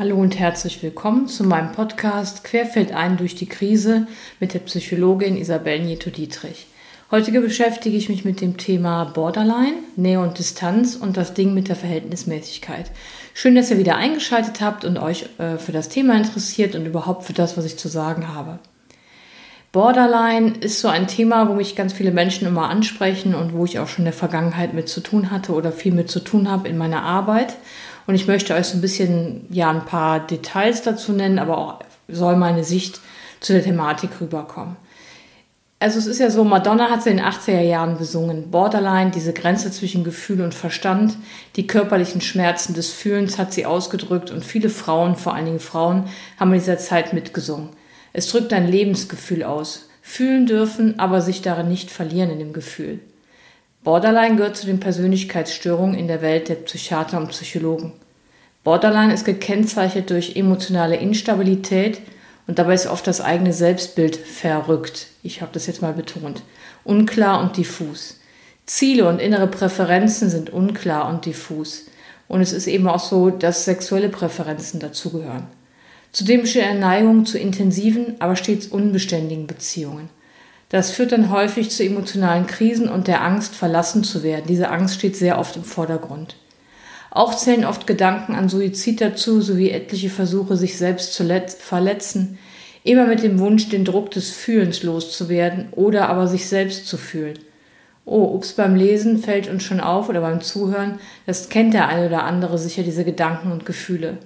Hallo und herzlich willkommen zu meinem Podcast Querfeld ein durch die Krise mit der Psychologin Isabel Nieto-Dietrich. Heute beschäftige ich mich mit dem Thema Borderline, Nähe und Distanz und das Ding mit der Verhältnismäßigkeit. Schön, dass ihr wieder eingeschaltet habt und euch äh, für das Thema interessiert und überhaupt für das, was ich zu sagen habe. Borderline ist so ein Thema, wo mich ganz viele Menschen immer ansprechen und wo ich auch schon in der Vergangenheit mit zu tun hatte oder viel mit zu tun habe in meiner Arbeit. Und ich möchte euch so ein bisschen, ja, ein paar Details dazu nennen, aber auch soll meine Sicht zu der Thematik rüberkommen. Also es ist ja so, Madonna hat sie in den 80er Jahren besungen. Borderline, diese Grenze zwischen Gefühl und Verstand, die körperlichen Schmerzen des Fühlens hat sie ausgedrückt und viele Frauen, vor allen Dingen Frauen, haben in dieser Zeit mitgesungen. Es drückt ein Lebensgefühl aus. Fühlen dürfen, aber sich darin nicht verlieren in dem Gefühl. Borderline gehört zu den Persönlichkeitsstörungen in der Welt der Psychiater und Psychologen. Borderline ist gekennzeichnet durch emotionale Instabilität und dabei ist oft das eigene Selbstbild verrückt. Ich habe das jetzt mal betont. Unklar und diffus. Ziele und innere Präferenzen sind unklar und diffus. Und es ist eben auch so, dass sexuelle Präferenzen dazugehören. Zudem besteht eine Neigung zu intensiven, aber stets unbeständigen Beziehungen. Das führt dann häufig zu emotionalen Krisen und der Angst, verlassen zu werden. Diese Angst steht sehr oft im Vordergrund. Auch zählen oft Gedanken an Suizid dazu, sowie etliche Versuche, sich selbst zu verletzen, immer mit dem Wunsch, den Druck des Fühlens loszuwerden oder aber sich selbst zu fühlen. Oh, ups, beim Lesen fällt uns schon auf oder beim Zuhören, das kennt der eine oder andere sicher, diese Gedanken und Gefühle.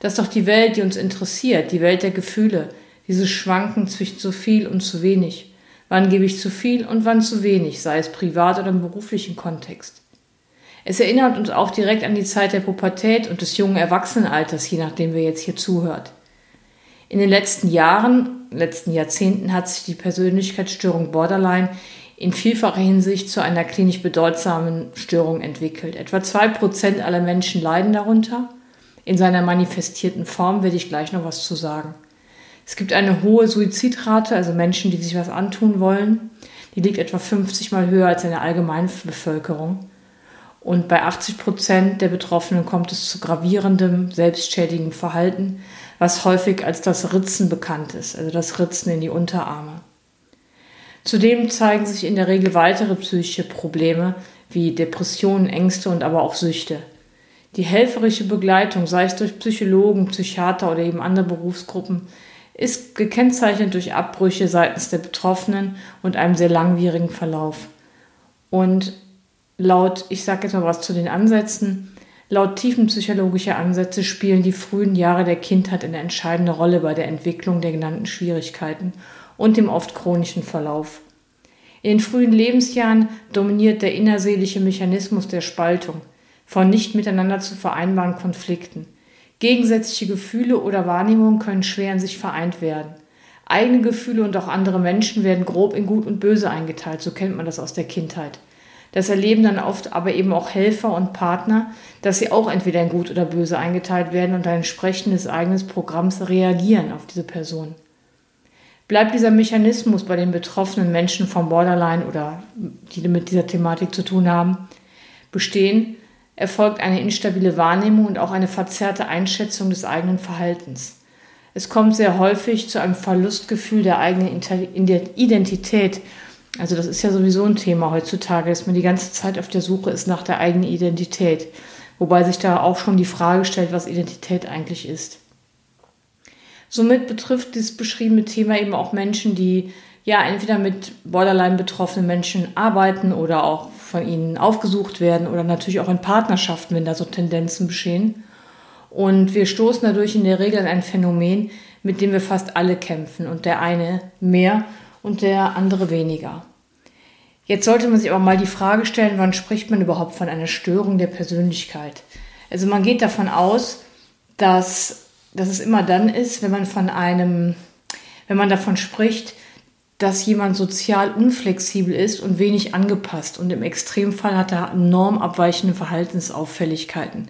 Das ist doch die Welt, die uns interessiert, die Welt der Gefühle, dieses Schwanken zwischen zu viel und zu wenig. Wann gebe ich zu viel und wann zu wenig, sei es privat oder im beruflichen Kontext. Es erinnert uns auch direkt an die Zeit der Pubertät und des jungen Erwachsenenalters, je nachdem wer jetzt hier zuhört. In den letzten Jahren, letzten Jahrzehnten hat sich die Persönlichkeitsstörung Borderline in vielfacher Hinsicht zu einer klinisch bedeutsamen Störung entwickelt. Etwa zwei Prozent aller Menschen leiden darunter. In seiner manifestierten Form werde ich gleich noch was zu sagen. Es gibt eine hohe Suizidrate, also Menschen, die sich was antun wollen. Die liegt etwa 50 mal höher als in der allgemeinen Bevölkerung. Und bei 80 Prozent der Betroffenen kommt es zu gravierendem, selbstschädigem Verhalten, was häufig als das Ritzen bekannt ist, also das Ritzen in die Unterarme. Zudem zeigen sich in der Regel weitere psychische Probleme wie Depressionen, Ängste und aber auch Süchte. Die helferische Begleitung, sei es durch Psychologen, Psychiater oder eben andere Berufsgruppen, ist gekennzeichnet durch Abbrüche seitens der Betroffenen und einem sehr langwierigen Verlauf. Und laut, ich sage jetzt mal was zu den Ansätzen, laut tiefenpsychologischer Ansätze spielen die frühen Jahre der Kindheit eine entscheidende Rolle bei der Entwicklung der genannten Schwierigkeiten und dem oft chronischen Verlauf. In den frühen Lebensjahren dominiert der innerseelische Mechanismus der Spaltung von nicht miteinander zu vereinbaren Konflikten. Gegensätzliche Gefühle oder Wahrnehmungen können schwer in sich vereint werden. Eigene Gefühle und auch andere Menschen werden grob in Gut und Böse eingeteilt, so kennt man das aus der Kindheit. Das erleben dann oft aber eben auch Helfer und Partner, dass sie auch entweder in Gut oder Böse eingeteilt werden und ein entsprechendes eigenes Programms reagieren auf diese Person. Bleibt dieser Mechanismus bei den betroffenen Menschen vom Borderline oder die mit dieser Thematik zu tun haben, bestehen, erfolgt eine instabile Wahrnehmung und auch eine verzerrte Einschätzung des eigenen Verhaltens. Es kommt sehr häufig zu einem Verlustgefühl der eigenen Identität. Also das ist ja sowieso ein Thema heutzutage, dass man die ganze Zeit auf der Suche ist nach der eigenen Identität. Wobei sich da auch schon die Frage stellt, was Identität eigentlich ist. Somit betrifft dieses beschriebene Thema eben auch Menschen, die ja entweder mit Borderline betroffenen Menschen arbeiten oder auch von ihnen aufgesucht werden oder natürlich auch in Partnerschaften, wenn da so Tendenzen bestehen. Und wir stoßen dadurch in der Regel an ein Phänomen, mit dem wir fast alle kämpfen und der eine mehr und der andere weniger. Jetzt sollte man sich aber mal die Frage stellen, wann spricht man überhaupt von einer Störung der Persönlichkeit? Also man geht davon aus, dass, dass es immer dann ist, wenn man von einem, wenn man davon spricht, dass jemand sozial unflexibel ist und wenig angepasst und im Extremfall hat er enorm abweichende Verhaltensauffälligkeiten.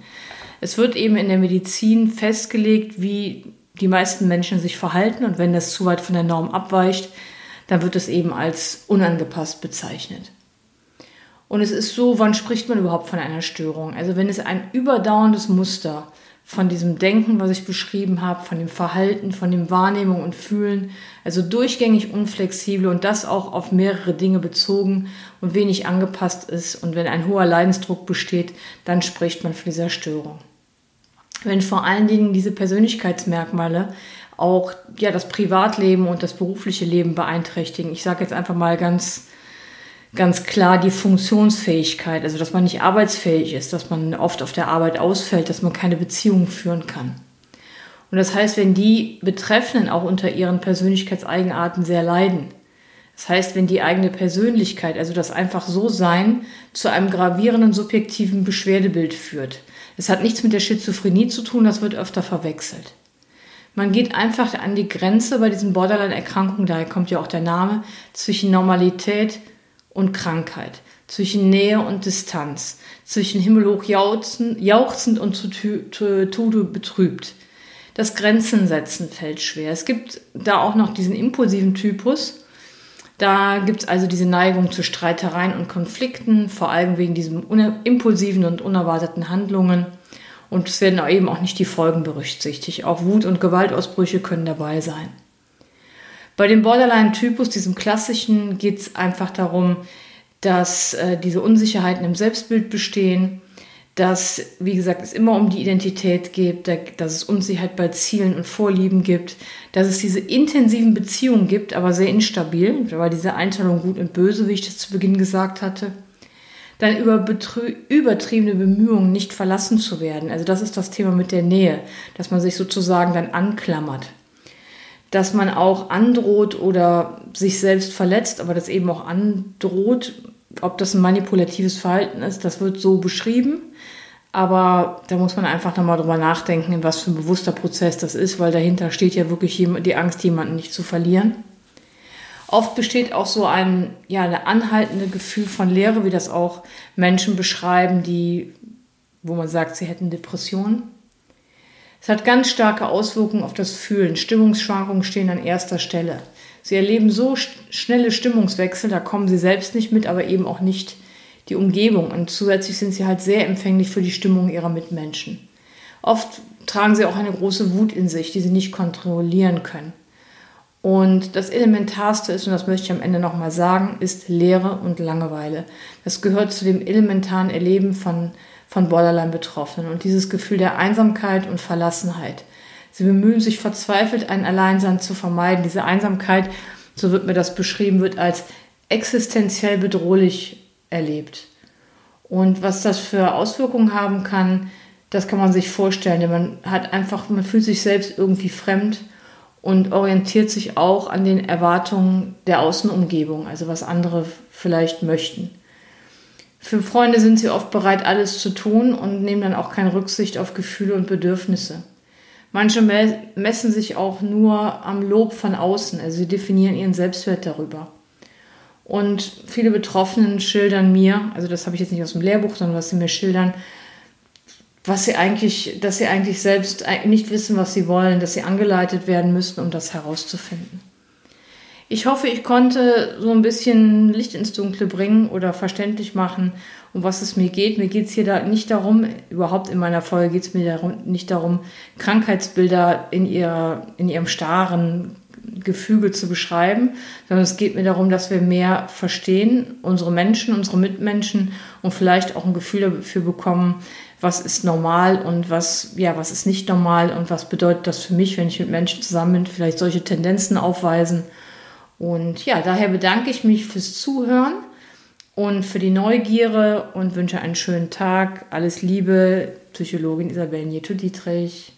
Es wird eben in der Medizin festgelegt, wie die meisten Menschen sich verhalten und wenn das zu weit von der Norm abweicht, dann wird es eben als unangepasst bezeichnet. Und es ist so, wann spricht man überhaupt von einer Störung? Also wenn es ein überdauerndes Muster von diesem Denken, was ich beschrieben habe, von dem Verhalten, von dem Wahrnehmung und Fühlen. Also durchgängig unflexibel und das auch auf mehrere Dinge bezogen und wenig angepasst ist. Und wenn ein hoher Leidensdruck besteht, dann spricht man von dieser Störung. Wenn vor allen Dingen diese Persönlichkeitsmerkmale auch ja, das Privatleben und das berufliche Leben beeinträchtigen. Ich sage jetzt einfach mal ganz ganz klar die Funktionsfähigkeit, also dass man nicht arbeitsfähig ist, dass man oft auf der Arbeit ausfällt, dass man keine Beziehungen führen kann. Und das heißt, wenn die Betreffenden auch unter ihren Persönlichkeitseigenarten sehr leiden, das heißt, wenn die eigene Persönlichkeit, also das einfach so sein, zu einem gravierenden subjektiven Beschwerdebild führt. Das hat nichts mit der Schizophrenie zu tun, das wird öfter verwechselt. Man geht einfach an die Grenze bei diesen Borderline-Erkrankungen, daher kommt ja auch der Name, zwischen Normalität und Krankheit, zwischen Nähe und Distanz, zwischen himmelhoch jauchzend und zu Tode betrübt. Das Grenzen setzen fällt schwer. Es gibt da auch noch diesen impulsiven Typus. Da gibt es also diese Neigung zu Streitereien und Konflikten, vor allem wegen diesen impulsiven und unerwarteten Handlungen. Und es werden eben auch nicht die Folgen berücksichtigt. Auch Wut- und Gewaltausbrüche können dabei sein. Bei dem Borderline-Typus, diesem klassischen, geht es einfach darum, dass äh, diese Unsicherheiten im Selbstbild bestehen, dass, wie gesagt, es immer um die Identität geht, dass es Unsicherheit bei Zielen und Vorlieben gibt, dass es diese intensiven Beziehungen gibt, aber sehr instabil, weil diese Einteilung gut und böse, wie ich das zu Beginn gesagt hatte. Dann über übertriebene Bemühungen nicht verlassen zu werden. Also das ist das Thema mit der Nähe, dass man sich sozusagen dann anklammert dass man auch androht oder sich selbst verletzt, aber das eben auch androht. Ob das ein manipulatives Verhalten ist, das wird so beschrieben. Aber da muss man einfach nochmal drüber nachdenken, was für ein bewusster Prozess das ist, weil dahinter steht ja wirklich die Angst, jemanden nicht zu verlieren. Oft besteht auch so ein, ja, eine anhaltende Gefühl von Leere, wie das auch Menschen beschreiben, die, wo man sagt, sie hätten Depressionen. Es hat ganz starke Auswirkungen auf das Fühlen. Stimmungsschwankungen stehen an erster Stelle. Sie erleben so schnelle Stimmungswechsel, da kommen sie selbst nicht mit, aber eben auch nicht die Umgebung. Und zusätzlich sind sie halt sehr empfänglich für die Stimmung ihrer Mitmenschen. Oft tragen sie auch eine große Wut in sich, die sie nicht kontrollieren können. Und das Elementarste ist, und das möchte ich am Ende nochmal sagen, ist Leere und Langeweile. Das gehört zu dem elementaren Erleben von von Borderline-Betroffenen und dieses Gefühl der Einsamkeit und Verlassenheit. Sie bemühen sich verzweifelt, ein Alleinsein zu vermeiden. Diese Einsamkeit, so wird mir das beschrieben, wird als existenziell bedrohlich erlebt. Und was das für Auswirkungen haben kann, das kann man sich vorstellen. Denn man hat einfach, man fühlt sich selbst irgendwie fremd und orientiert sich auch an den Erwartungen der Außenumgebung, also was andere vielleicht möchten. Für Freunde sind sie oft bereit, alles zu tun und nehmen dann auch keine Rücksicht auf Gefühle und Bedürfnisse. Manche messen sich auch nur am Lob von außen, also sie definieren ihren Selbstwert darüber. Und viele Betroffenen schildern mir, also das habe ich jetzt nicht aus dem Lehrbuch, sondern was sie mir schildern, was sie eigentlich, dass sie eigentlich selbst nicht wissen, was sie wollen, dass sie angeleitet werden müssten, um das herauszufinden. Ich hoffe, ich konnte so ein bisschen Licht ins Dunkle bringen oder verständlich machen, um was es mir geht. Mir geht es hier da nicht darum, überhaupt in meiner Folge geht es mir darum, nicht darum, Krankheitsbilder in, ihr, in ihrem starren Gefüge zu beschreiben, sondern es geht mir darum, dass wir mehr verstehen, unsere Menschen, unsere Mitmenschen und vielleicht auch ein Gefühl dafür bekommen, was ist normal und was, ja, was ist nicht normal und was bedeutet das für mich, wenn ich mit Menschen zusammen bin, vielleicht solche Tendenzen aufweisen und ja, daher bedanke ich mich fürs Zuhören und für die Neugierde und wünsche einen schönen Tag. Alles Liebe, Psychologin Isabel Nieto-Dietrich.